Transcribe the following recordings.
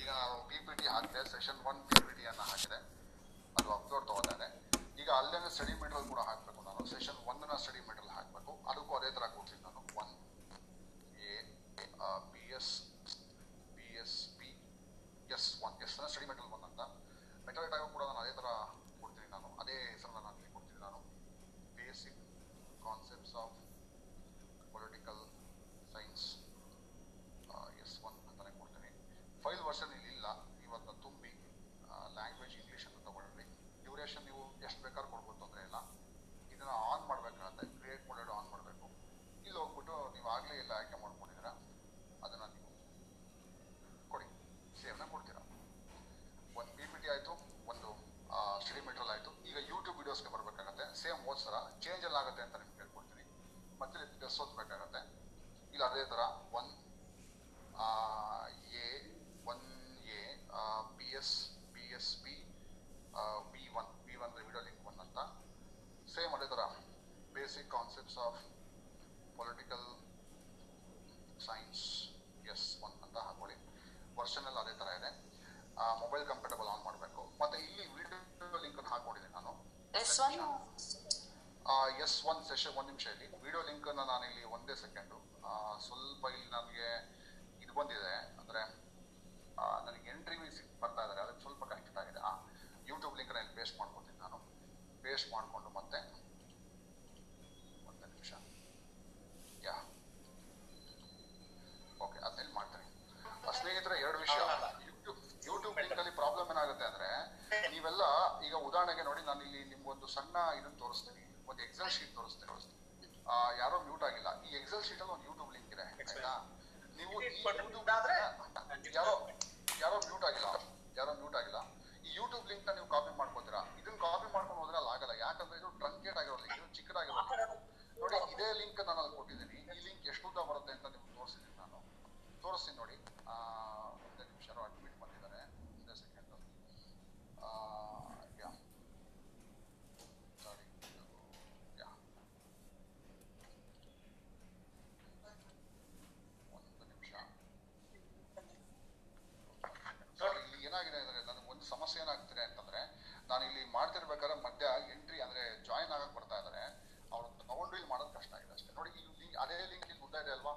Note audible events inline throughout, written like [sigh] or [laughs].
ಈಗ ನಾನು ಟಿ ಹಾಕಿದೆ session one P P T ಅನ್ನ ಹಾಕಿದೆ ಅದು ಅಪ್ಲೋಡ್ ತಗೋತಾರೆ ಈಗ ಅಲ್ಲೇನೆ ಸ್ಟಡಿ ಮೆಟೀರಿಯಲ್ ಕೂಡ ಹಾಕಬೇಕು. ನಾನು ಸೆಷನ್ ಒನ್ನ ಸ್ಟಡಿ ಮೆಟೀರಿಯಲ್ ಹಾಕಬೇಕು. ಅದಕ್ಕೂ ಅದೇ ತರ ಕೊಡ್ತೀನಿ ನಾನು one A B S B S P S one S study material one ಅಂತ ಮೆಟೀರಿಯಲ್ ಟೈಮ್ ಕೂಡ ನಾನು ಅದೇ ತರ ಕೊಡ್ತೀನಿ ನಾನು ಅದೇ ಹೆಸರನ್ನ ನಾನು ಇಲ್ಲಿ ಕೊಡ್ತೀನಿ ನಾನು basic concepts of political science S one ಅಂತಾನೆ ಕೊಡ್ತೀನಿ ಫೈಲ್ ವರ್ಷನ್ ಇಲ್ಲಿ ಇಲ್ಲ ನೀವು ಅದನ್ನ ತುಂಬಿ ಲ್ಯಾಂಗ್ವೇಜ್ ಇಂಗ್ಲೀಷ್ ಅಂತ ತಗೊಳ್ಳಿ ಡ್ಯೂರೇಷನ್ ನೀವು ಎಷ್ಟು ಬೇಕಾದ್ರೂ ಕೊಡ್ಬೋದು ತೊಂದರೆ ಇಲ್ಲ ಇದನ್ನ ಆನ್ ಮಾಡ್ಬೇಕಾಗತ್ತೆ ಕ್ರಿಯೇಟ್ ಮಾಡೋದು ಆನ್ ಮಾಡಬೇಕು ಇಲ್ಲಿ ಹೋಗ್ಬಿಟ್ಟು ನೀವು ಆಗಲೇ ಎಲ್ಲ ಆಯ್ಕೆ ಮಾಡ್ಕೊಂಡಿದ್ದೀರಾ ಅದನ್ನ ನೀವು ಕೊಡಿ ಸೇವ್ನ ಕೊಡ್ತೀರಾ ಒಂದು ಪಿ ಪಿ ಟಿ ಆಯಿತು ಒಂದು ಸ್ಟಡಿ ಮೆಟೀರಿಯಲ್ ಆಯಿತು ಈಗ ಯೂಟ್ಯೂಬ್ ವಿಡಿಯೋಸ್ಗೆ ಬರಬೇಕಾಗತ್ತೆ ಸೇಮ್ ಓದ್ ಸರ ಚೇಂಜ್ ಎಲ್ಲ ಆಗುತ್ತೆ ಅಂತ ನಿಮ್ಗೆ ಹೇಳ್ಕೊಡ್ತೀನಿ ಮತ್ತೆ ಪ್ಲಸ್ ಓದ್ಬೇಕಾಗತ್ತೆ ಇಲ್ಲ ಅದೇ ಥರ one A one A B S B S P B one B one video link one ಅಂತ ಸೇಮ್ ಅದೇ ಥರ basic of political science S one ಅಂತ ಹಾಕೊಳ್ಳಿ. ವರ್ಷನ್ ಎಲ್ಲ ಅದೇ ತರ ಇದೆ. ಮೊಬೈಲ್ ಕಂಫರ್ಟಬಲ್ ಆನ್ ಮಾಡಬೇಕು. ಮತ್ತೆ ಇಲ್ಲಿ ವಿಡಿಯೋ ಲಿಂಕ್ ಹಾಕೊಂಡಿದ್ದೀನಿ ನಾನು. ಎಸ್ ಒನ್ ಸೆಷನ್ ಒಂದು ನಿಮಿಷ ಇಲ್ಲಿ ವಿಡಿಯೋ ಲಿಂಕ್ ಅನ್ನ ನಾನು ಇಲ್ಲಿ ಒಂದೇ ಸೆಕೆಂಡು ಸ್ವಲ್ಪ ಇಲ್ಲಿ ನನಗೆ ಇದು ಬಂದಿದೆ. ಅಂದ್ರೆ ನನಗೆ ಎಂಟ್ರಿ ಸಿಕ್ ಬರ್ತಾ ಇದ್ದಾರೆ ಅದಕ್ಕೆ ಸ್ವಲ್ಪ ಕನೆಕ್ಟ್ ಆಗಿದೆ ಆ ಯೂಟ್ಯೂಬ್ ಲಿಂಕ್ ಇಲ್ಲಿ ಪೇಸ್ಟ್ ಮಾಡ್ಕೊತೀನಿ ನಾನು ಪೇಸ್ಟ್ ಮಾಡಿಕೊಂಡು ಮತ್ತೆ ಒಂದು ನಿಮಿಷ ಯಾ ಓಕೆ ಅದನ್ನೆಲ್ಲಿ ಮಾಡ್ತೀನಿ ಆ, ಸ್ನೇಹಿತರೆ ಎರಡು ವಿಷಯ ಯೂಟ್ಯೂಬ್ ಯೂಟ್ಯೂಬ್ ಲಿಂಕ್ ಅಲ್ಲಿ ಪ್ರಾಬ್ಲಮ್ ಏನಾಗುತ್ತೆ ಅಂದ್ರೆ ನೀವೆಲ್ಲ ಈಗ ಉದಾಹರಣೆಗೆ ನೋಡಿ ನಾನು ಇಲ್ಲಿ ನಿಮ್ಗೊಂದು ಸಣ್ಣ ಇದನ್ನ ತೋರಿಸ್ತೀನಿ ಒಂದು ಎಕ್ಸೆಲ್ ಶೀಟ್ ತೋರಿಸ್ತೀನಿ ಆ, ಯಾರೋ ಮ್ಯೂಟ್ ಆಗಿಲ್ಲ ಈ ಎಕ್ಸೆಲ್ ಶೀಟ್ ಅಲ್ಲಿ ಒಂದು ಯೂಟ್ಯೂಬ್ ಲಿಂಕ್ ಇದೆ ಆಯ್ತಾ ನೀವು ಈ YouTube ಯಾರೋ ಯಾರೋ ಮ್ಯೂಟ್ ಆಗಿಲ್ಲ ಯಾರೋ ಮ್ಯೂಟ್ ಆಗಿಲ್ಲ ಈ ಯೂಟ್ಯೂಬ್ ಲಿಂಕ್ನ ನೀವು ಕಾಪಿ ಮಾಡ್ಕೋತೀರಾ ಇದನ್ನ ಕಾಪಿ ಮಾಡ್ಕೊಂಡು ಹೋದ್ರೆ ಅಲ್ಲಿ ಆಗಲ್ಲ ಯಾಕಂದ್ರೆ ಇದು ಟ್ರಂಕೇಟ್ ಆಗಿರೋ ಲಿಂಕ್ ಇದು ಚಿಕ್ಕದಾಗಿರೋ link. ನೋಡಿ ಇದೇ ಲಿಂಕ್ ನಾನು ಅಲ್ಲಿ ಕೊಟ್ಟಿದ್ದೀನಿ ಈ ಲಿಂಕ್ ಎಷ್ಟು ಉದ್ದ ಬರುತ್ತೆ ಅಂತ ನಿಮ್ಗೆ ತೋರಿಸಿದ್ದೀನಿ ನಾನು ತೋರಿಸ್ತೀನಿ ನೋಡಿ ಆ, ಒಂದೇ ನಿಮಿಷ ಅಡ್ಮಿಟ್ ಬಂದಿದ್ದಾರೆ ಒಂದೇ ಸೆಕೆಂಡ್ ಯಾ ಸಾರಿ ಯಾ ಒಂದು ನಿಮಿಷ ಸರ್ ಇಲ್ಲಿ ಏನಾಗಿದೆ ಅಂದ್ರೆ ನನಗೆ ಒಂದು ಸಮಸ್ಯೆ ಏನಾಗ್ತಿದೆ ಅಂತಂದ್ರೆ ನಾನು ಮಾಡ್ತಿರ್ಬೇಕಾದ್ರೆ ಮಧ್ಯ ಎಂಟ್ರಿ ಅಂದ್ರೆ ಜಾಯಿನ್ ಆಗಕ್ ಬರ್ತಾ ಇದಾರೆ. ಅವ್ರು ತಗೊಂಡು ಇಲ್ಲಿ ಮಾಡೋದು ಕಷ್ಟ ಆಗಿದೆ ಅಷ್ಟೇ. ನೋಡಿ ಅದೇ ಲಿಂಕ್ ಇಲ್ಲಿ ಉದ್ದ ಇದೆ ಅಲ್ವಾ?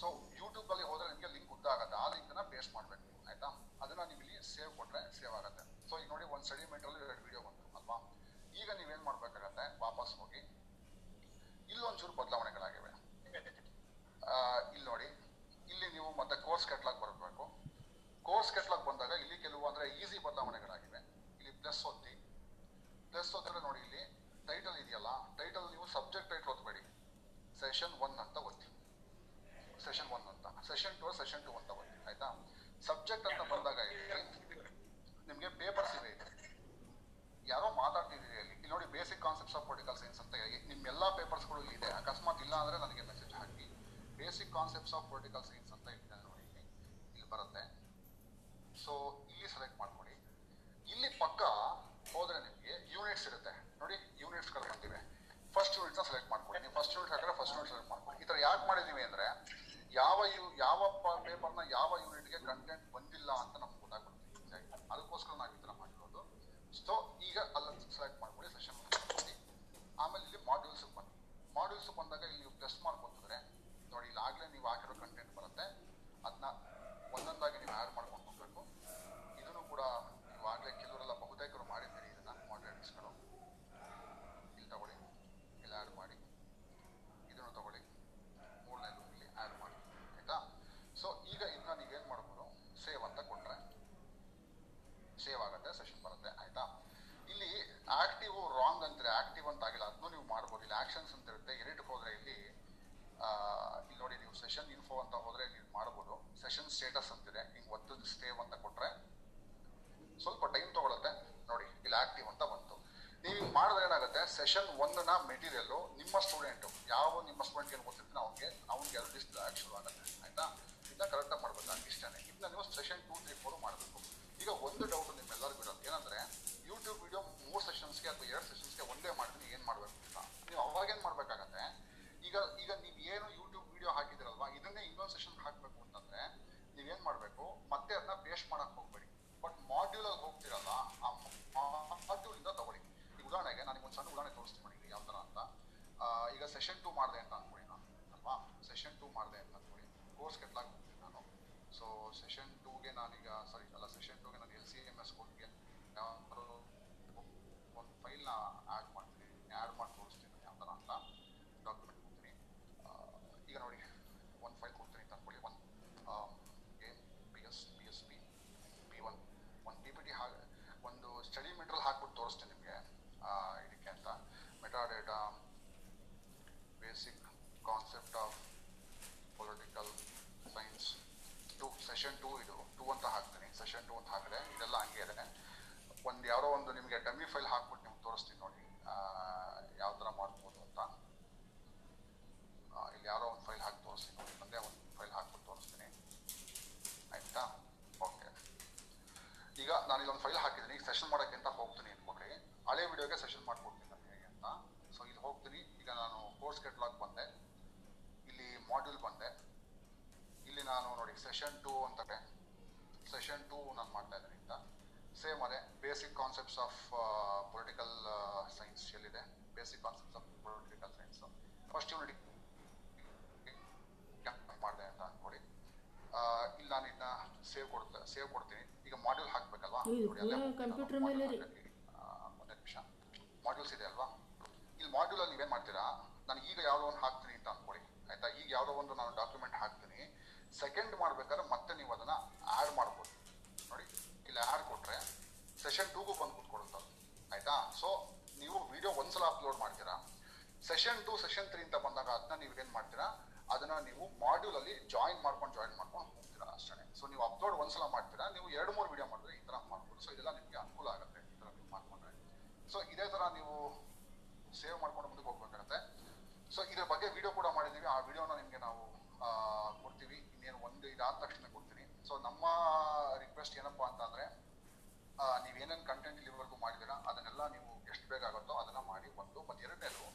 ಸೊ ಯೂಟ್ಯೂಬ್ ಅಲ್ಲಿ ಹೋದ್ರೆ ನಿಮಗೆ ಲಿಂಕ್ ಉದ್ದ ಆಗತ್ತೆ. ಆ ಲಿಂಕ್ನ ಪೇಸ್ಟ್ ಮಾಡ್ಬೇಕು ಆಯ್ತಾ? ಅದನ್ನ ನೀವು ಇಲ್ಲಿ ಸೇವ್ ಕೊಟ್ರೆ ಸೇವ್ ಆಗುತ್ತೆ. ಸೊ ಈಗ ನೋಡಿ, ಒಂದು ಸ್ಟಡಿ ಅಲ್ಲಿ ಎರಡು ವಿಡಿಯೋ ಬಂತು, ಅಲ್ವಾ? ಈಗ ನೀವೇನ್ ಮಾಡ್ಬೇಕಾಗತ್ತೆ? ವಾಪಸ್ ಹೋಗಿ. ಇಲ್ಲೊಂಚೂರು ಬದಲಾವಣೆಗಳಾಗಿವೆ. ಇಲ್ಲಿ ನೋಡಿ. ಇಲ್ಲಿ ನೀವು ಮತ್ತೆ ಕೋರ್ಸ್ ಕೆಟ್ಲಾಗ್ ಬರಬೇಕು. ಕೋರ್ಸ್ ಕೆಟ್ಲಾಗ್ ಬಂದಾಗ ಇಲ್ಲಿ ಕೆಲವು ಅಂದ್ರೆ ಈಸಿ ಬದಲಾವಣೆಗಳಾಗಿವೆ. ಪ್ಲಸ್ ನೋಡಿ ಇಲ್ಲಿ. ಟೈಟಲ್ ಇದೆಯಲ್ಲ ಟೈಟಲ್ ನೀವು ಸಬ್ಜೆಕ್ಟ್ ಟೈಟಲ್ ಓದ್ಬೇಡಿ. ಸೆಷನ್ ಒನ್ ಅಂತ ಓದಿ ಸೆಷನ್ ಒನ್ ಅಂತ. ಸೆಷನ್ ಟು ಸೆಷನ್ ಟು ಅಂತ ಓದಿ ಆಯ್ತಾ? ಸಬ್ಜೆಕ್ಟ್ ಅಂತ ಬಂದಾಗ [laughs] ನಿಮಗೆ ಪೇಪರ್ಸ್ ಇದೆ ಯಾರೋ ಮಾತಾಡ್ತಿದ್ದೀರಿ ಅಲ್ಲಿ. ಇಲ್ಲಿ ನೋಡಿ basic concepts of political science ಅಂತ ನಿಮ್ಮ ಎಲ್ಲಾ ಪೇಪರ್ಸ್ಗಳು ಇದೆ. ಅಕಸ್ಮಾತ್ ಇಲ್ಲ ಅಂದ್ರೆ ನನಗೆ message hockey. Basic concepts of political science ಅಂತ ಇದೆ ನೋಡಿ ಇಲ್ಲಿ. ಬರುತ್ತೆ. ಸೊ ಇಲ್ಲಿ ಸೆಲೆಕ್ಟ್ ಮಾಡ್ಕೊಳ್ಳಿ. ಇಲ್ಲಿ ಪಕ್ಕ ಹೋದ್ರೆ ಯೂನಿಟ್ಸ್ ಇರುತ್ತೆ. ನೋಡಿ ಯೂನಿಟ್ಸ್ ಬಂದಿವೆ ಫಸ್ಟ್ ಯೂನಿಟ್ನ ಸೆಲೆಕ್ಟ್ ಮಾಡ್ಕೊಳ್ಳಿ ನೀವು ಫಸ್ಟ್ ಯೂನಿಟ್ ಹಾಕಿದ್ರೆ ಫಸ್ಟ್ ಯೂನಿಟ್ ಸೆಲೆಕ್ಟ್ ಮಾಡ್ಕೊಳ್ಳಿ ಈ ಥರ ಯಾಕೆ ಮಾಡಿದೀವಿ ಅಂದ್ರೆ, ಯಾವ ಯು ಯಾವ ಪೇಪರ್ನ ಯಾವ ಯೂನಿಟ್ಗೆ ಕಂಟೆಂಟ್ ಬಂದಿಲ್ಲ ಅಂತ ನಮ್ಗೆ ಗೊತ್ತಾಗುತ್ತೆ ಅದಕ್ಕೋಸ್ಕರ ನಾವು ಈ ಥರ ಮಾಡಿರೋದು. ಸೊ ಈಗ ಅಲ್ಲಿ ಸೆಲೆಕ್ಟ್ ಮಾಡ್ಕೊಳ್ಳಿ ಸೆಷನ್ ಆಮೇಲೆ ಇಲ್ಲಿ ಮಾಡ್ಯೂಲ್ಸ್ ಬನ್ನಿ. ಮಾಡ್ಯೂಲ್ಸ್ ಬಂದಾಗ ಇಲ್ಲಿ ನೀವು ಪ್ಲಸ್ ಮಾಡ್ಕೊತಿದ್ರೆ, ನೋಡಿ, ಇಲ್ಲಿ ಆಗ್ಲೇ ನೀವು ಹಾಕಿರೋ ಕಂಟೆಂಟ್ ಬರುತ್ತೆ. ಅದನ್ನ ಒಂದೊಂದಾಗಿ ನೀವು ಆ್ಯಡ್ ಮಾಡ್ಕೊಂಡು ಹೋಗಬೇಕು. ಇದನ್ನು ಕೂಡ ನೀವು ಆಗ್ಲೇ ಕೆಲವರೆಲ್ಲ ಬಹುತೇಕರು ಮಾಡಿದ್ದೀರಿ ಇದನ್ನ ಮಾಡ್ರೇಟರ್ಸ್ಗಳು ಇಲ್ಲಿ ತಗೊಳ್ಳಿ ಇಲ್ಲಿ ಆ್ಯಡ್ ಮಾಡಿ ಇದನ್ನು ತಗೊಳ್ಳಿ ಮೂರನೇದು ಇಲ್ಲಿ ಆ್ಯಡ್ ಮಾಡಿ ಆಯ್ತಾ ಸೊ ಈಗ ಇದನ್ನ ನೀವೇನ್ ಮಾಡ್ಬೋದು ಸೇವ್ ಅಂತ ಕೊಟ್ರೆ ಸೇವ್ ಆಗುತ್ತೆ ಸೆಷನ್ ಬರುತ್ತೆ ಆಯ್ತಾ ಇಲ್ಲಿ ಆಕ್ಟಿವ್ ರಾಂಗ್ ಅಂತಾರೆ ಆಕ್ಟಿವ್ ಅಂತ ಆಗಿಲ್ಲ ಅದನ್ನು ನೀವು ಮಾಡ್ಬೋದು ಇಲ್ಲಿ ಆಕ್ಷನ್ಸ್ ಅಂತ ಇರುತ್ತೆ. ಎಡಿಟ್ ಹೋದ್ರೆ ಇಲ್ಲಿ ಇಲ್ಲಿ ನೋಡಿ ನೀವು ಸೆಷನ್ ಇನ್ಫೋ ಅಂತ ಹೋದ್ರೆ ನೀವು ಮಾಡ್ಬೋದು. ಸೆಷನ್ ಸ್ಟೇಟಸ್ ಅಂತಿದೆ ಹಿಂಗೆ ಒತ್ತು ಸೇವ್ ಅಂತ ಕೊಟ್ರೆ ಸ್ವಲ್ಪ ಟೈಮ್ ತಗೊಳುತ್ತೆ. ನೋಡಿ, ಇಲ್ಲಿ ಆಕ್ಟಿವ್ ಅಂತ ಬಂತು. ನೀವು ಮಾಡಿದ್ರೆ ಏನಾಗುತ್ತೆ? ಸೆಷನ್ ಒಂದನ ಮೆಟೀರಿಯಲ್ ನಿಮ್ಮ ಸ್ಟೂಡೆಂಟ್ ಯಾವ ನಿಮ್ಮ ಸ್ಟೂಡೆಂಟ್ ಏನು ಗೊತ್ತಿರ್ತೀನಿ ಅವ್ನಿಗೆ ಅವ್ನಿಗೆ ಎರಡು ಲಿಸ್ಟ್ ಶುರು ಆಗುತ್ತೆ. ಆಯ್ತಾ? ಇದನ್ನ ಕರೆಕ್ಟಾಗಿ ಮಾಡ್ಬೇಕು ನಾನು ಇಷ್ಟನೇ. ಇದನ್ನ ನೀವು ಸೆಷನ್ ಟೂ ತ್ರೀ ಫೋರ್ ಮಾಡಬೇಕು. ಈಗ ಒಂದು ಡೌಟ್ ನಿಮ್ಮೆಲ್ಲರಿಗೂ ಇರೋದು ಏನಂದ್ರೆ ಯೂಟ್ಯೂಬ್ ವಿಡಿಯೋ ಮೂರು ಸೆಷನ್ಸ್ಗೆ ಅಥವಾ ಎರಡು ಸೆಷನ್ಸ್ಗೆ ಒಂದೇ ಮಾಡಿದ್ರೆ ಏನ್ ಮಾಡ್ಬೇಕು ಅಂತ ನೀವು ಅವಾಗ ಏನ್ ಮಾಡ್ಬೇಕಾಗತ್ತೆ ಈಗ ಈಗ ನೀವು ಏನು ಯೂಟ್ಯೂಬ್ ವಿಡಿಯೋ ವೇಸ್ಟ್ ಮಾಡಕ್ ಹೋಗ್ಬೇಡಿ. ಬಟ್ ಮಾಡ್ಯೂಲ್ ಅಲ್ಲಿ ಹೋಗ್ತಿರಲ್ಲ, ಆ ಮಾಡ್ಯೂಲ್ ಇಂದ ತಗೊಳ್ಳಿ. ಈಗ ಉದಾಹರಣೆಗೆ ನಾನು ಒಂದು ಸಣ್ಣ ಉದಾಹರಣೆ ತೋರಿಸ್ತೀನಿ ಯಾವ ತರ ಅಂತ. ಈಗ ಸೆಷನ್ ಟೂ ಮಾಡಿದೆ ಅಂತ ಅನ್ಕೊಳ್ಳಿ ನಾನು, ಅಲ್ವಾ? ಸೆಷನ್ ಟೂ ಮಾಡಿದೆ ಅಂತ ಅನ್ಕೊಳ್ಳಿ. ಕೋರ್ಸ್ ಕೆಟ್ಲಾಗ್ ಹೋಗ್ತೀನಿ ನಾನು. ಸೊ ಸೆಷನ್ ಟೂಗೆ ನಾನೀಗ ಸಾರಿ ಅಲ್ಲ ಸೆಷನ್ ಟೂಗೆ ನಾನು ಎಲ್ ಸಿ ಎಂ ಎಸ್ ಕೊಟ್ಟಿಗೆ ಒಂದು ಫೈಲ್ನ ಆ್ಯಡ್ ಮಾಡ್ತೀನಿ ಆ್ಯಡ್ ಮಾಡಿ ತೋರಿಸ್ತೀನಿ ಯಾವ ಥರ ಅಂತ ಡಾಕ್ಯುಮೆಂಟ್ ಕೊಡ್ತೀನಿ ಆ, ಈಗ ನೋಡಿ ಒಂದು ಫೈಲ್ ಕೊಡ್ತೀನಿ ಅಂತ ಅನ್ಕೊಳ್ಳಿ ಒಂದು game P S P S P P one ಒಂದು ಪಿ ಪಿ ಟಿ ಹಾಗೆ ಒಂದು ಸ್ಟಡಿ ಮೆಟೀರಿಯಲ್ ಹಾಕ್ಬಿಟ್ಟು ತೋರಿಸ್ತೀನಿ ನಿಮಗೆ ಇದಕ್ಕೆ ಅಂತ metadata basic concept of political science two session two ಇದು ಟೂ ಅಂತ ಹಾಕ್ತೀನಿ. ಸೆಷನ್ ಟೂ ಅಂತ ಹಾಕಿದೆ ಇದೆಲ್ಲ ಹಂಗೆ ಇದೆ ಒಂದು ಯಾರೋ ಒಂದು ನಿಮಗೆ ಡಮ್ಮಿ ಫೈಲ್ ಹಾಕ್ಬಿಟ್ಟು ನಿಮ್ಗೆ ತೋರಿಸ್ತೀನಿ ನೋಡಿ. ಯಾವ ಥರ ಮಾಡ್ಬೋದು ಅಂತ. ಇಲ್ಲಿ ಯಾರೋ ಒಂದು ಫೈಲ್ ಹಾಕಿ ತೋರಿಸ್ತೀನಿ ನೋಡಿ. ಒಂದೇ ಒಂದು ಫೈಲ್ ಹಾಕ್ಬಿಟ್ಟು ತೋರಿಸ್ತೀನಿ. ಆಯ್ತಾ? ಓಕೆ ಈಗ ನಾನು ಇಲ್ಲೊಂದು ಫೈಲ್ ಹಾಕಿದ್ದೀನಿ. ಈಗ ಸೆಷನ್ ಮಾಡೋಕ್ಕೆ ಅಂತ ಹೋಗ್ತೀನಿ ಅಂದ್ಕೊಳ್ರಿ ಹಳೆ ವಿಡಿಯೋಗೆ ಸೆಷನ್ ಮಾಡ್ಕೊಡ್ತೀನಿ ನಾನು ಹೇಗೆ ಅಂತ. ಸೊ ಇಲ್ಲಿ ಹೋಗ್ತೀನಿ. ಈಗ ನಾನು ಕೋರ್ಸ್ ಕೆಟ್ಲಾಗ್ ಬಂದೆ. ಇಲ್ಲಿ ಮಾಡ್ಯೂಲ್ ಬಂದೆ. ಇಲ್ಲಿ ನಾನು ನೋಡಿ ಸೆಷನ್ ಟೂ ಅಂತ ಸೆಷನ್ ಟೂ ನಾನು ಮಾಡ್ತಾ ಇದ್ದೀನಿ ಅಂತ ಸೇಮ್ ಅದೇ basic concepts of political science ಎಲ್ಲಿದೆ? Basic concepts of political science first unit ಮಾಡಿದೆ ಅಂತ ನೋಡಿ. ಇಲ್ಲಿ ನಾನು ಇದನ್ನ ಸೇವ್ ಕೊಡ್ತಾ ಸೇವ್ ಕೊಡ್ತೀನಿ. ಈಗ ಮಾಡ್ಯೂಲ್ ಹಾಕ್ಬೇಕಲ್ವಾ? ಒಂದೇ ನಿಮಿಷ. ಮಾಡ್ಯೂಲ್ಸ್ ಇದೆ ಅಲ್ವಾ? ಇಲ್ಲಿ ಮಾಡ್ಯೂಲ್ ಅಲ್ಲಿ ನೀವೇನ್ ಮಾಡ್ತೀರಾ? ನಾನು ಈಗ ಯಾವುದೋ ಒಂದು ಹಾಕ್ತೀನಿ ಅಂತ ಅನ್ಕೊಳ್ಳಿ. ಆಯ್ತಾ? ಈಗ ಯಾವುದೋ ಒಂದು ನಾನು ಡಾಕ್ಯುಮೆಂಟ್ ಹಾಕ್ತೀನಿ. ಸೆಕೆಂಡ್ ಮಾಡ್ಬೇಕಾದ್ರೆ ಮತ್ತೆ ನೀವು ಅದನ್ನ ಆಡ್ ಮಾಡ್ಬೋದು. ನೋಡಿ, ಇಲ್ಲಿ ಆ್ಯಡ್ ಕೊಟ್ರೆ ಸೆಷನ್ ಟೂಗೂ ಬಂದು ಕೂತ್ಕೊಡುತ್ತೆ. ಆಯ್ತಾ? ಸೊ ನೀವು ವಿಡಿಯೋ ಒಂದ್ಸಲ ಅಪ್ಲೋಡ್ ಮಾಡ್ತೀರಾ? ಸೆಷನ್ ಟು ಸೆಷನ್ ತ್ರೀ ಅಂತ ಬಂದಾಗ ಅದನ್ನ ನೀವು ಏನ್ ಮಾಡ್ತೀರಾ? ಅದನ್ನ ನೀವು ಮಾಡ್ಯೂಲ್ ಅಲ್ಲಿ ಜಾಯಿನ್ ಮಾಡ್ಕೊಂಡು ಜಾಯಿನ್ ಮಾಡ್ಕೊಂಡು ಹೋಗ್ತೀರಾ ಅಷ್ಟೇ. ಸೊ ನೀವು ಅಪ್ಲೋಡ್ ಒಂದ್ಸಲ ಮಾಡ್ತೀರಾ? ನೀವು ಎರಡು, ಮೂರು ವಿಡಿಯೋ ಮಾಡಿದ್ರೆ ಈ ತರ ಮಾಡ್ಬೋದು. ಸೊ ಇದೆಲ್ಲ ನಿಮಗೆ ಅನುಕೂಲ ಆಗುತ್ತೆ ಈ ತರ ನೀವು ಮಾಡ್ಕೊಂಡ್ರೆ. ಸೊ ಇದೇ ತರ ನೀವು ಸೇವ್ ಮಾಡ್ಕೊಂಡು ಮುಂದಕ್ಕೆ ಹೋಗ್ಬೇಕಾಗತ್ತೆ. ಸೊ ಇದ್ರ ಬಗ್ಗೆ ವಿಡಿಯೋ ಕೂಡ ಮಾಡಿದೀವಿ ಆ ವಿಡಿಯೋನ ನಿಮಗೆ ನಾವು ಆ, ಕೊಡ್ತೀವಿ ಇನ್ನೇನು ಆದ ತಕ್ಷಣ ಕೊಡ್ತೀನಿ. ಸೊ ನಮ್ಮ ರಿಕ್ವೆಸ್ಟ್ ಏನಪ್ಪ ಅಂತ ಅಂದ್ರೆ ಆ, ನೀವ್ ಏನೇನ್ ಕಂಟೆಂಟ್ ಇಲ್ಲಿವರೆಗೂ ಮಾಡಿದಿರಾ ಅದನ್ನೆಲ್ಲ ನೀವು ಎಷ್ಟು ಬೇಗ ಆಗುತ್ತೋ ಅದನ್ನ ಮಾಡಿ ಒಂದು ಮತ್ತೆ ಎರಡನೇದು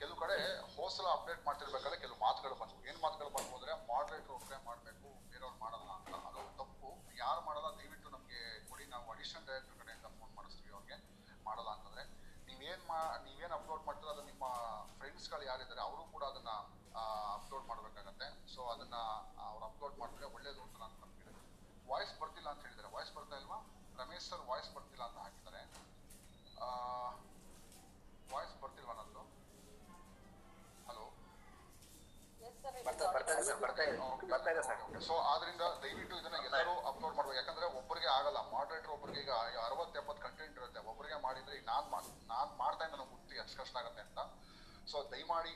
ಕೆಲವು ಕಡೆ ಹೋಸಲ ಅಪ್ಡೇಟ್ ಮಾಡ್ತಿರ್ಬೇಕಾದ್ರೆ ಕೆಲವು ಮಾತುಗಳು ಬಂದವು. ಏನು ಮಾತುಗಳು ಬಂದ್ವು ಅಂದ್ರೆ ಮಾಡ್ರೇಟರ್ ಒಬ್ಬರೇ ಮಾಡಬೇಕು ಬೇರೆಯವ್ರು ಮಾಡಲ್ಲ ಅಂತ. ಅದು ತಪ್ಪು. ಯಾರು ಮಾಡಲ್ಲ ದಯವಿಟ್ಟು ನಮಗೆ ಕೊಡಿ. ನಾವು ಅಡಿಷನಲ್ ಡೈರೆಕ್ಟರ್ ಕಡೆಯಿಂದ ಫೋನ್ ಮಾಡಿಸ್ತೀವಿ ಅವ್ರಿಗೆ. ಮಾಡಲ್ಲ ಅಂತಂದ್ರೆ ನೀವೇನು ಮಾ ನೀವೇನು ಅಪ್ಲೋಡ್ ಮಾಡ್ತೀರ ಅದು ನಿಮ್ಮ ಫ್ರೆಂಡ್ಸ್ಗಳು ಯಾರಿದ್ದಾರೆ ಅವರು ಕೂಡ ಅದನ್ನ ಅಪ್ಲೋಡ್ ಮಾಡ್ಬೇಕಾಗತ್ತೆ. ಸೊ ಅದನ್ನ ಅವ್ರು ಅಪ್ಲೋಡ್ ಮಾಡಿದ್ರೆ ಒಳ್ಳೇದು ಅಂತ ನಾನು ನಂಬಿದೆ ವಾಯ್ಸ್ ಬರ್ತಿಲ್ಲ ಅಂತ ಹೇಳಿದ್ದಾರೆ. ವಾಯ್ಸ್ ಬರ್ತಾ ಇಲ್ವಾ? ರಮೇಶ್ ಸರ್ ವಾಯ್ಸ್ ಬರ್ತಿಲ್ಲ ಅಂತ ಹಾಕಿದ್ದಾರೆ. ವಾಯ್ಸ್ ಬರ್ತಿಲ್ವಾ ನಂದು ಹಲೋ ಸೊ ಆದ್ರಿಂದ ದಯವಿಟ್ಟು ಇದನ್ನ ಎಲ್ಲರೂ ಅಪ್ಲೋಡ್ ಮಾಡ್ಬೇಕು. ಯಾಕಂದ್ರೆ ಒಬ್ಬರಿಗೆ ಆಗಲ್ಲ. ಮಾಡ್ರೇಟರ್ ಒಬ್ಬರಿಗೆ ಈಗ ಅರವತ್ತು ಎಪ್ಪತ್ತು ಕಂಟೆಂಟ್ ಇರುತ್ತೆ. ಒಬ್ಬರಿಗೆ ಮಾಡಿದ್ರೆ ಈಗ ನಾನ್ ಮಾಡ್ ನಾನ್ ಮಾಡ್ತಾ ಇದ್ದ ನನಗೆ ಗೊತ್ತಿ ಎಷ್ಟು ಕಷ್ಟ ಆಗುತ್ತೆ ಅಂತ. ಸೊ ದಯಮಾಡಿ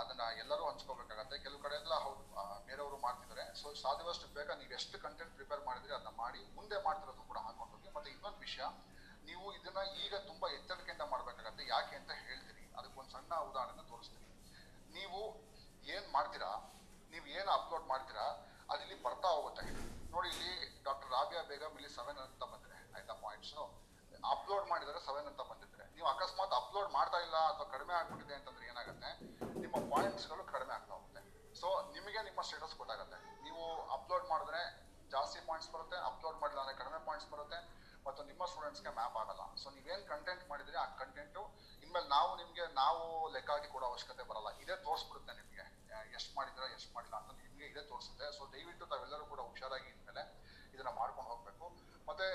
ಅದನ್ನ ಎಲ್ಲರೂ ಹಂಚ್ಕೋಬೇಕಾಗತ್ತೆ. ಕೆಲವು ಕಡೆ ಎಲ್ಲ ಹೌದು ಬೇರೆಯವರು ಮಾಡ್ತಿದ್ದಾರೆ. ಸೊ ಸಾಧ್ಯವಷ್ಟು ಬೇಗ ನೀವು ಎಷ್ಟು ಕಂಟೆಂಟ್ ಪ್ರಿಪೇರ್ ಮಾಡಿದ್ರೆ ಅದನ್ನ ಮಾಡಿ ಮುಂದೆ ಮಾಡ್ತಿರೋದು ಕೂಡ ಹಾಕೊಂಡು ಹೋಗಿ ಮತ್ತೆ ಇನ್ನೊಂದು ವಿಷಯ, ನೀವು ಇದನ್ನ ಈಗ ತುಂಬಾ ಎಚ್ಚರಿಕೆಯಿಂದ ಮಾಡ್ಬೇಕಾಗತ್ತೆ. ಯಾಕೆ ಅಂತ ಹೇಳ್ತೀನಿ. ಅದಕ್ಕೊಂದು ಸಣ್ಣ ಉದಾಹರಣೆ ತೋರಿಸ್ತೀನಿ. ನೀವು ಏನ್ ಮಾಡ್ತೀರಾ, ನೀವು ಏನು ಅಪ್ಲೋಡ್ ಮಾಡ್ತೀರಾ ಅದಿಲ್ಲಿ ಬರ್ತಾ ಹೋಗುತ್ತೆ. ನೋಡಿ, ಇಲ್ಲಿ ಡಾಕ್ಟರ್ ರಾಬಿಯಾ ಬೇಗಂ ಇಲ್ಲಿ ಸೆವೆನ್ ಅಂತ ಬಂದಿದೆ. ಆಯ್ತಾ ಪಾಯಿಂಟ್ಸ್ ಅಪ್ಲೋಡ್ ಮಾಡಿದರೆ ಸೆವೆನ್ ಅಂತ ಬಂದಿದ್ರೆ ನೀವು ಅಕಸ್ಮಾತ್ ಅಪ್ಲೋಡ್ ಮಾಡ್ತಾ ಇಲ್ಲ ಅಥವಾ ಕಡಿಮೆ ಆಗ್ಬಿಟ್ಟಿದೆ ಅಂತಂದ್ರೆ ಏನಾಗುತ್ತೆ ನಿಮ್ಮ ಪಾಯಿಂಟ್ಸ್ಗಳು ಕಡಿಮೆ ಆಗ್ತಾ ಹೋಗುತ್ತೆ ಸೊ ನಿಮಗೆ ನಿಮ್ಮ ಸ್ಟೇಟಸ್ ಗೊತ್ತಾಗುತ್ತೆ ನೀವು ಅಪ್ಲೋಡ್ ಮಾಡಿದ್ರೆ ಜಾಸ್ತಿ ಪಾಯಿಂಟ್ಸ್ ಬರುತ್ತೆ ಅಪ್ಲೋಡ್ ಮಾಡಿಲ್ಲ ಅಂದ್ರೆ ಕಡಿಮೆ ಪಾಯಿಂಟ್ಸ್ ಬರುತ್ತೆ ಮತ್ತು ನಿಮ್ಮ ಸ್ಟೂಡೆಂಟ್ಸ್ಗೆ ಮ್ಯಾಪ್ ಆಗಲ್ಲ. ಸೊ ನೀವೇನು ಕಂಟೆಂಟ್ ಮಾಡಿದ್ರೆ, ಆ ಕಂಟೆಂಟು ಇನ್ಮೇಲೆ ನಾವು ನಿಮಗೆ, ನಾವು ಲೆಕ್ಕ ಹಾಕಿ ಕೊಡೋ ಅವಶ್ಯಕತೆ ಬರಲ್ಲ. ಇದೇ ತೋರಿಸ್ಬಿಡುತ್ತೆ ನಿಮಗೆ. ಎಷ್ಟು ಮಾಡಿದ್ರೆ, ಎಷ್ಟು ಮಾಡಿಲ್ಲ ಅಂತ ನಿಮಗೆ ಇದೇ ತೋರಿಸುತ್ತೆ. ಸೊ ದಯವಿಟ್ಟು ತಾವೆಲ್ಲರೂ ಕೂಡ ಹುಷಾರಾಗಿ ಇನ್ಮೇಲೆ ಇದನ್ನ ಮಾಡ್ಕೊಂಡು ಹೋಗಬೇಕು. ಮತ್ತೆ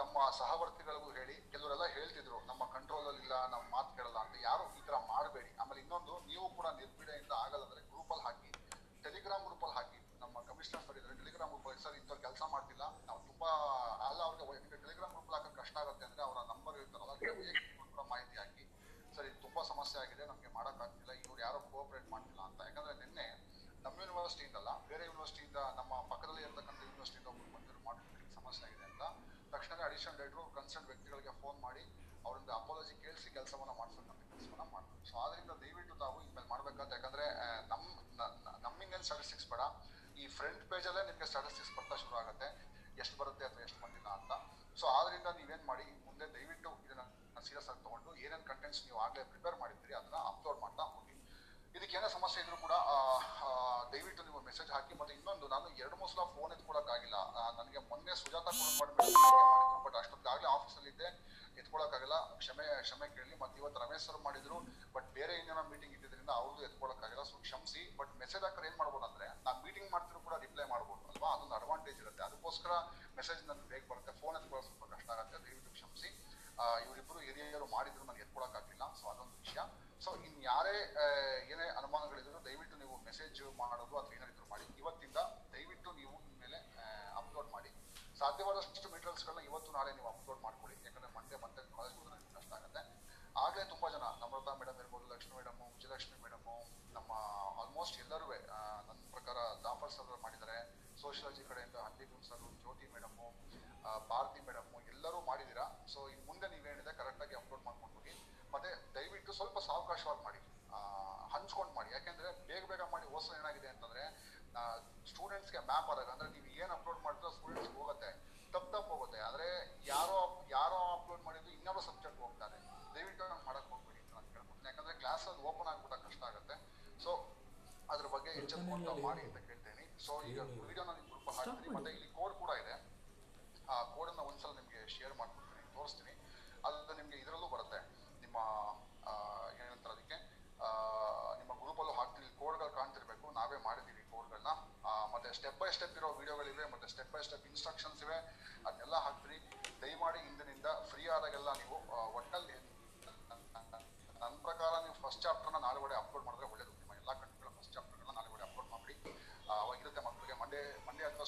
ತಮ್ಮ ಸಹವರ್ತಿಗಳಿಗೂ ಹೇಳಿ, ಕೆಲವರೆಲ್ಲ ಹೇಳ್ತಿದ್ರು, ನಮ್ಮ ಕಂಟ್ರೋಲ್ ಅಲ್ಲಿ ನಮ್ಮ ಮಾತು ಕೇಳಲ್ಲ ಅಂತ. ಯಾರು ಈ ತರ ಮಾಡಬೇಡಿ ಆಮೇಲೆ ಇನ್ನೊಂದು ನೀವು ಕೂಡ ನಿರ್ಭಿಡೆಯಿಂದ ಆಗಲ್ಲ ಅಂದ್ರೆ ಗ್ರೂಪ್ ಅಲ್ಲಿ ಹಾಕಿ ಟೆಲಿಗ್ರಾಮ್ ಗ್ರೂಪ್ ಅಲ್ಲಿ ಹಾಕಿ ನಮ್ಮ ಕಮಿಷನರ್ ಸರ್ ಇದ್ದಾರೆ ಟೆಲಿಗ್ರಾಮ್ ಗ್ರೂಪ್ ಅಲ್ಲಿ ಸರ್ ಇಂಥ ಕೆಲಸ ಮಾಡ್ತಿಲ್ಲ ನಾವು ತುಂಬಾ ಅಲ್ಲ ಅವ್ರಿಗೆ ಟೆಲಿಗ್ರಾಮ್ ಗ್ರೂಪ್ ಹಾಕಕ್ಕೆ ಕಷ್ಟ ಆಗುತ್ತೆ ಅಂದ್ರೆ ಅವರ ನಂಬರ್ ಇರ್ತಾರಲ್ಲ ಕೂಡ ಮಾಹಿತಿ ಹಾಕಿ ಸರ್ ಇದು ತುಂಬಾ ಸಮಸ್ಯೆ ಆಗಿದೆ ನಮಗೆ ಮಾಡೋಕ್ಕಾಗ್ತಿಲ್ಲ ಇವ್ರು ಯಾರೋ ಕೋಆಪರೇಟ್ ಮಾಡ್ತಿಲ್ಲ ಅಂತ. ಯಾಕಂದ್ರೆ ನಿನ್ನೆ ನಮ್ಮ ಯೂನಿವರ್ಸಿಟಿಯಿಂದಲ್ಲ ಬೇರೆ ಯೂನಿವರ್ಸಿಟಿಯಿಂದ ನಮ್ಮ ಪಕ್ಕದಲ್ಲಿ ಇರ್ತಕ್ಕಂಥ ಯೂನಿವರ್ಸಿಟಿಯಿಂದ ಒಬ್ಬರು ಬಂದಿರೋ ಮಾಡಿದ್ರೆ ಸಮಸ್ಯೆ ಆಗಿದೆ ಅಂತ. ತಕ್ಷಣ ಅಡಿಷನಲ್ ಡೈರೆಕ್ಟರ್ ಕನ್ಸರ್ನ್ ವ್ಯಕ್ತಿಗಳಿಗೆ ಫೋನ್ ಮಾಡಿ ಅವರಿಂದ ಅಪಾಲಜಿ ಕೇಳಿಸಿ ಕೆಲಸವನ್ನ ಮಾಡಿಸ್ತಕ್ಕಂಥ ಕೆಲಸವನ್ನ ಮಾಡ್ತಾರೆ ಸೊ ಆದ್ರಿಂದ ದಯವಿಟ್ಟು ತಾವು ಇನ್ಮೇಲೆ ಮಾಡ್ಬೇಕಂತ ಯಾಕಂದ್ರೆ ನಮ್ಮ ನಮ್ ನಮ್ಮಿಂಗೇನು ಸ್ಟಾಟಿಸ್ಟಿಕ್ಸ್ ಬೇಡ ಈ ಫ್ರಂಟ್ ಪೇಜಲ್ಲೇ ನಿಮಗೆ ಸ್ಟಾಟಿಸ್ಟಿಕ್ಸ್ ಬರ್ತಾ ಶುರು ಆಗುತ್ತೆ. ಎಷ್ಟು ಬರುತ್ತೆ ಅಥವಾ ಎಷ್ಟು ಬಂದಿಲ್ಲ ಅಂತ. ಸೊ ಆದ್ರಿಂದ ನೀವೇನ್ ಮಾಡಿ, ಮುಂದೆ ದಯವಿಟ್ಟು ಇದನ್ನ ಸೀರಿಯಸ್ ಆಗಿ ತಗೊಂಡು ಏನೇನ್ ಕಂಟೆಂಟ್ಸ್ ನೀವು ಆಗ್ಲೇ ಪ್ರಿಪೇರ್ ಮಾಡಿದ್ದೀರಿ, ಅದನ್ನ ಅಪ್ಲೋಡ್ ಮಾಡ್ತಾ ಹೋಗಿ. ಇದಕ್ಕೆ ಏನೇ ಸಮಸ್ಯೆ ಇದ್ರೂ ಕೂಡ ದಯವಿಟ್ಟು ನೀವು ಮೆಸೇಜ್ ಹಾಕಿ. ಮತ್ತೆ ಇನ್ನೊಂದು, ನಾನು ಎರಡು ಮೂರು ಸಲ ಫೋನ್ ಎತ್ಕೊಳಕ್ಕಾಗಿಲ್ಲ. ನನಗೆ ಮೊನ್ನೆ ಸುಜಾತ ಫೋನ್ ಮಾಡಿದ್ರು ಬಟ್ ಆಫೀಸಲ್ಲಿ ಇದ್ದೆ ಎತ್ಕೊಳಕ್ಕಾಗಲ್ಲ. ಕ್ಷಮೆ ಕ್ಷಮೆ ಕೇಳಿ. ಮತ್ತೆ ಇವತ್ತು ರಮೇಶ್ ಸರ್ ಮಾಡಿದ್ರು ಬಟ್ ಬೇರೆ ಏನೋ ಮೀಟಿಂಗ್ ಇದ್ದಿದ್ರಿಂದ ಅವ್ರದ್ದು ಎತ್ಕೊಳಕ್ಕಾಗಲ್ಲ. ಸೊ ಕ್ಷಮಿಸಿ ಬಟ್ ಮೆಸೇಜ್ ಹಾಕರ್ ಏನ್ ಮಾಡ್ಬೋದು ಅಂದ್ರೆ ನಾನು ಮೀಟಿಂಗ್ ಮಾಡ್ತಿದ್ರು ಕೂಡ ರಿಪ್ಲೈ ಮಾಡ್ಬೋದು, ಅಲ್ವಾ? ಅದೊಂದು ಅಡ್ವಾಂಟೇಜ್ ಇರುತ್ತೆ. ಅದಕ್ಕೋಸ್ಕರ ಮೆಸೇಜ್ ನನಗೆ ಬೇಗ ಬರುತ್ತೆ. ಫೋನ್ ಎತ್ಕೊಳ್ಳೋದು ಸ್ವಲ್ಪ ಕಷ್ಟ ಆಗುತ್ತೆ. ದಯವಿಟ್ಟು ಕ್ಷಮಿಸಿ. ಇವರಿಬ್ಬರು ಹಿರಿಯರು ಮಾಡಿದ್ರು ನನಗೆ ಎತ್ಕೊಳಕ್ಕಾಗಿಲ್ಲ ಸೊ ಅದೊಂದು ವಿಷಯ. ಸೊ ಇನ್ ಯಾರೇ ಏನೇ ಅನುಮಾನಗಳಿದ್ರು, ದಯವಿಟ್ಟು ನೀವು ಮೆಸೇಜ್ ಮಾಡೋದು ಅಥವಾ ಏನಾದ್ರು ಮಾಡಿ ಇವತ್ತಿಂದ ದಯವಿಟ್ಟು ನೀವು ಇನ್ಮೇಲೆ ಅಪ್ಲೋಡ್ ಮಾಡಿ ಸಾಧ್ಯವಾದಷ್ಟು ಮೆಟೀರಿಯಲ್ಸ್ಗಳನ್ನ ಇವತ್ತು ನಾಳೆ ನೀವು ಅಪ್ಲೋಡ್ ಮಾಡ್ಕೊಳ್ಳಿ. ಯಾಕಂದ್ರೆ ಮಂಡೇ ಮತ್ತೆ ಕಾಲೇಜ್ ಹೋದ್ರೆ ಕಷ್ಟ ಆಗುತ್ತೆ. ಆಗ್ಲೇ ತುಂಬಾ ಜನ, ನಮ್ರತಾ ಮೇಡಮ್ ಇರ್ಬೋದು, ಲಕ್ಷ್ಮಿ ಮೇಡಮ್ ವಿಜಯಲಕ್ಷ್ಮಿ ಮೇಡಮ್ ನಮ್ಮ ಆಲ್ಮೋಸ್ಟ್ ಎಲ್ಲರೂ ನನ್ನ ಪ್ರಕಾರ ದಾಪರ್ ಸರ್ ಮಾಡಿದ್ದಾರೆ. ಸೋಷಿಯಾಲಜಿ ಕಡೆಯಿಂದ ಹಂದಿಗುನ್ sir Jyoti madam Bharati madam ಎಲ್ಲರೂ ಮಾಡಿದ್ದೀರಾ? ಸೊ ಇನ್ ಮುಂದೆ ನೀವೇನಿದೆ ಕರೆಕ್ಟಾಗಿ ಅಪ್ಲೋಡ್ ಮಾಡ್ಕೊಂಡು ಹೋಗಿ, ಮತ್ತೆ ದಯವಿಟ್ಟು ಸ್ವಲ್ಪ ಸಾವಕಾಶವಾಗಿ ಮಾಡಿ. ಹಂಚ್ಕೊಂಡು ಮಾಡಿ. ಯಾಕೆಂದ್ರೆ ಬೇಗ ಬೇಗ ಮಾಡಿ ಓಸ ಏನಾಗಿದೆ ಅಂತಂದ್ರೆ ಸ್ಟೂಡೆಂಟ್ಸ್ಗೆ ಮ್ಯಾಪ್ ಆದಾಗ, ಅಂದ್ರೆ ನೀವು ಏನು ಅಪ್ಲೋಡ್ ಮಾಡ್ತೀರೋ ಸ್ಟೂಡೆಂಟ್ಸ್ ಹೋಗುತ್ತೆ ತಪ್ಪು ತಪ್ಪು ಹೋಗುತ್ತೆ ಆದ್ರೆ ಯಾರೋ ಯಾರೋ ಅಪ್ಲೋಡ್ ಮಾಡಿದ್ರು ಇನ್ನೊಬ್ಬ ಸಬ್ಜೆಕ್ಟ್ ಹೋಗ್ತಾರೆ. ದಯವಿಟ್ಟು ನಾನು ಮಾಡಕ್ ಹೋಗ್ಬೇಡಿ ಅಂತ ನಾನು ಕೇಳ್ಕೊತೀನಿ ಯಾಕಂದ್ರೆ ಕ್ಲಾಸ್ ಅದು ಓಪನ್ ಆಗ್ಬಿಟ್ಟ ಕಷ್ಟ ಆಗುತ್ತೆ. ಸೊ ಅದ್ರ ಬಗ್ಗೆ ಎಚ್ಚೆತ್ಕೊಂಡು ಮಾಡಿ ಅಂತ ಕೇಳ್ತೇನೆ. ಸೊ ಈಗ ವಿಡಿಯೋನ ನಿಮ್ಗೆ ಗ್ರೂಪ್ ಹಾಕ್ತೀನಿ. ಮತ್ತೆ ಇಲ್ಲಿ ಕೋಡ್ ಕೂಡ ಇದೆ. ಆ ಕೋಡ್ ಅನ್ನ ಒಂದ್ಸಲ ನಿಮ್ಗೆ ಶೇರ್ ಮಾಡ್ಕೊಡ್ತೀನಿ. ತೋರಿಸ್ತೀನಿ. ಅದು ನಿಮ್ಗೆ ಇದರಲ್ಲೂ ಬರುತ್ತೆ. ನಿಮ್ಮ ಏನಂತಾರೆ ಅದಕ್ಕೆ? ನಿಮ್ಮ ಗ್ರೂಪಲ್ಲೂ ಹಾಕ್ತೀನಿ. ಕೋಡ್ಗಳು ಕಾಣ್ತಿರ್ಬೇಕು. ನಾವೇ ಮಾಡಿದ್ದೀವಿ ಕೋಡ್ಗಳನ್ನ ಮತ್ತೆ ಸ್ಟೆಪ್ ಬೈ ಸ್ಟೆಪ್ ಇರೋ ವಿಡಿಯೋಗಳಿವೆ ಮತ್ತೆ ಸ್ಟೆಪ್ ಬೈ ಸ್ಟೆಪ್ ಇನ್ಸ್ಟ್ರಕ್ಷನ್ಸ್ ಇವೆ. ಅದನ್ನೆಲ್ಲ ಹಾಕ್ತೀನಿ. ದಯಮಾಡಿ ಇಂದಿನಿಂದ ಫ್ರೀ ಆದಾಗೆಲ್ಲ ನೀವು ಒಟ್ಟಲ್ಲಿ ನನ್ನ ಪ್ರಕಾರ ನೀವು ಫಸ್ಟ್ ಚಾಪ್ಟರ್ನ ನಾಳೆ ಒಳಗೆ ಅಪ್ಲೋಡ್ ಮಾಡಿದ್ರೆ ಒಳ್ಳೇದು. ನಿಮ್ಮ ಎಲ್ಲ ಕಂಟೆಂಟ್ಗಳ ಫಸ್ಟ್ ಚಾಪ್ಟರ್ಗಳನ್ನ ನಾಳೆ ಒಳಗೆ ಅಪ್ಲೋಡ್ ಮಾಡಿ ಅವಾಗ ಇರುತ್ತೆ ಮಕ್ಕಳಿಗೆ. ಮಂಡೇ ಮಂಡೇ ಅಥವಾ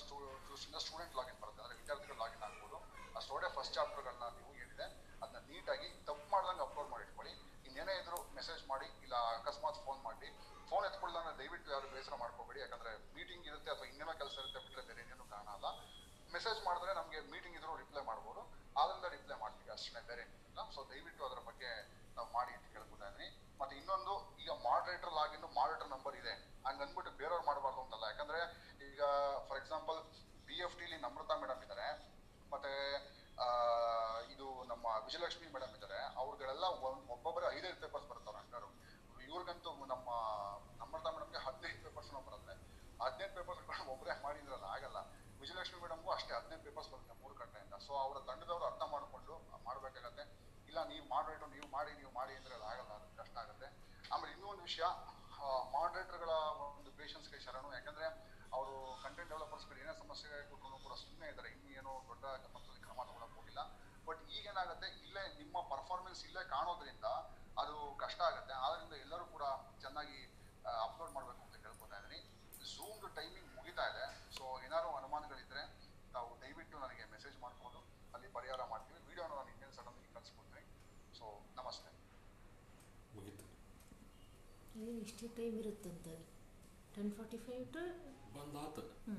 ಸ್ಟೂಡೆಂಟ್ ಲಾಗಿನ್ ಬರುತ್ತೆ. ಅಂದರೆ ವಿದ್ಯಾರ್ಥಿಗಳು ಲಾಗಿನ್ ಆಗ್ಬೋದು. ಅಷ್ಟೊಡೆ ಫಸ್ಟ್ ಚಾಪ್ಟರ್ಗಳನ್ನ ನೀವು ಏನಿದೆ, ಅದನ್ನ ನೀಟಾಗಿ ತಪ್ಪು ಮಾಡ್ದಂಗೆ ಅಪ್ಲೋಡ್ ಮಾಡಿ ಇಟ್ಕೊಳ್ಳಿ. ಇನ್ನೇನೇ ಇದ್ರು ಮೆಸೇಜ್ ಮಾಡಿ, ಇಲ್ಲ ಅಕಸ್ಮಾತ್ ಫೋನ್ ಮಾಡಿ. ಫೋನ್ ಎತ್ಕೊಳ್ಳೋಣ ದಯವಿಟ್ಟು ಯಾರು ಬೇಸರ ಮಾಡ್ಕೋಬೇಡಿ. ಯಾಕಂದ್ರೆ ಮೀಟಿಂಗ್ ಇರುತ್ತೆ ಅಥವಾ ಇನ್ನೇನೋ ಕೆಲಸ ಇರುತ್ತೆ ಬಿಟ್ಟರೆ ಬೇರೆ ಇನ್ನೇನು ಕಾರಣ ಮೆಸೇಜ್ ಮಾಡಿದ್ರೆ ನಮಗೆ ಮೀಟಿಂಗ್ ಇದ್ರೂ ರಿಪ್ಲೈ ಮಾಡ್ಬೋದು. ಆದ್ರಿಂದ ರಿಪ್ಲೈ ಮಾಡ್ತೀವಿ. ಅಷ್ಟೇ ಬೇರೆ ಏನಿಲ್ಲ. ಸೊ ದಯವಿಟ್ಟು ಅದರ ಬಗ್ಗೆ ನಾವು ಮಾಡಿ ಅಂತ ಕೇಳ್ಕೊತಾ ಇದೀನಿ ಮತ್ತೆ ಇನ್ನೊಂದು, ಈಗ ಮಾಡ್ರೇಟರ್ ಲಾಗಿನ್ ಮಾಡ್ರೇಟರ್ ನಂಬರ್ ಇದೆ. ಹಂಗಂದ್ಬಿಟ್ಟು ಬೇರೆಯವ್ರು ಮಾಡಬಾರ್ದು ಅಂತಲ್ಲ. ಯಾಕಂದ್ರೆ ಈಗ ಫಾರ್ ಎಕ್ಸಾಂಪಲ್ ಬಿ ಎಫ್ ಟಿಲಿ ನಮ್ರತಾ ಮೇಡಮ್ ಇದ್ದಾರೆ. ಮತ್ತೆ ಇದು ನಮ್ಮ ವಿಜಯಲಕ್ಷ್ಮಿ ಮೇಡಮ್ ಇದ್ದಾರೆ. ಅವ್ರುಗಳೆಲ್ಲ ಒಬ್ಬೊಬ್ಬರೇ ಐದೈದು ಪೇಪರ್ಸ್ ಬರ್ತಾರೆ ಅಂಗಾರು ಇವ್ರಿಗಂತೂ ನಮ್ಮ, ನಮ್ರತಾ ಮೇಡಮ್ಗೆ ಹದಿನೈದು ಪೇಪರ್ಸ್ ಬರುತ್ತೆ. ಹದಿನೈದು ಪೇಪರ್ಸ್ ಒಬ್ಬರೇ ಮಾಡಿದ್ರಲ್ಲ, ಆಗಲ್ಲ. ವಿಜಯಲಕ್ಷ್ಮಿ ಮೇಡಮ್ಗೂ ಅಷ್ಟೇ, ಹದಿನೈದು ಪೇಪರ್ಸ್ ಬರುತ್ತೆ ಮೂರು ಗಂಟೆಯಿಂದ. ಸೊ ಅವರ ತಂಡದವರು ಅರ್ಥ ಮಾಡ್ಕೊಂಡು ಮಾಡ್ಬೇಕಾಗತ್ತೆ. ಇಲ್ಲ, ನೀವು ಮಾಡ್ಬಿಟ್ಟು ನೀವು ಮಾಡಿ ನೀವು ಮಾಡಿ ಅಂದರೆ ಅದು ಆಗಲ್ಲ, ಅದು ಕಷ್ಟ ಆಗುತ್ತೆ. ಆಮೇಲೆ ಇನ್ನೊಂದು ಒಂದು ವಿಷಯ ಮಾಡರೇಟರ್ಗಳ ಒಂದು ಪೇಷನ್ಸ್ಗೆ ಶರಣು. ಯಾಕಂದ್ರೆ, ಅವರು ಕಂಟೆಂಟ್ ಡೆವಲಪರ್ಸ್ಗಳು ಏನೇ ಸಮಸ್ಯೆ ಕೊಟ್ಟರು ಕೂಡ ಸುಮ್ಮನೆ ಇದ್ದಾರೆ. ಇನ್ನೂ ಏನೋ ದೊಡ್ಡ ಮಟ್ಟದಲ್ಲಿ ಕ್ರಮ ತಗೊಳಕ್ ಹೋಗಿಲ್ಲ. ಬಟ್ ಈಗೇನಾಗುತ್ತೆ ಇಲ್ಲೇ ನಿಮ್ಮ ಪರ್ಫಾರ್ಮೆನ್ಸ್ ಇಲ್ಲೇ ಕಾಣೋದ್ರಿಂದ ಅದು ಕಷ್ಟ ಆಗುತ್ತೆ. ಆದ್ದರಿಂದ ಎಲ್ಲರೂ ಕೂಡ ಚೆನ್ನಾಗಿ ಅಪ್ಲೋಡ್ ಮಾಡಬೇಕು ಝೂಮ್ದು ಟೈಮಿಂಗ್ ಮುಗಿತಾ ಇದೆ. ಸೊ ಏನಾದ್ರು ಅನುಮಾನಗಳಿದ್ರೆ ತಾವು ದಯವಿಟ್ಟು ನನಗೆ ಮೆಸೇಜ್ ಮಾಡ್ಕೊಂಡು ಅಲ್ಲಿ ಪರಿಹಾರ ಮಾಡ್ತೀವಿ. ವಿಡಿಯೋನ ನಾನು ಇನ್ನೇನು ಸಡನ್ ಕಳಿಸ್ಕೊಡ್ತೀನಿ. ಸೊ ನಮಸ್ತೆ. ಮುಗೀತು. ಏನು ಇಷ್ಟೇ ಟೈಮ್ ಇರುತ್ತಂತ? ಟೆನ್ ಫಾರ್ಟಿ ಫೈವ್ ಟು ಬಂದಾತು. ಹ್ಞೂ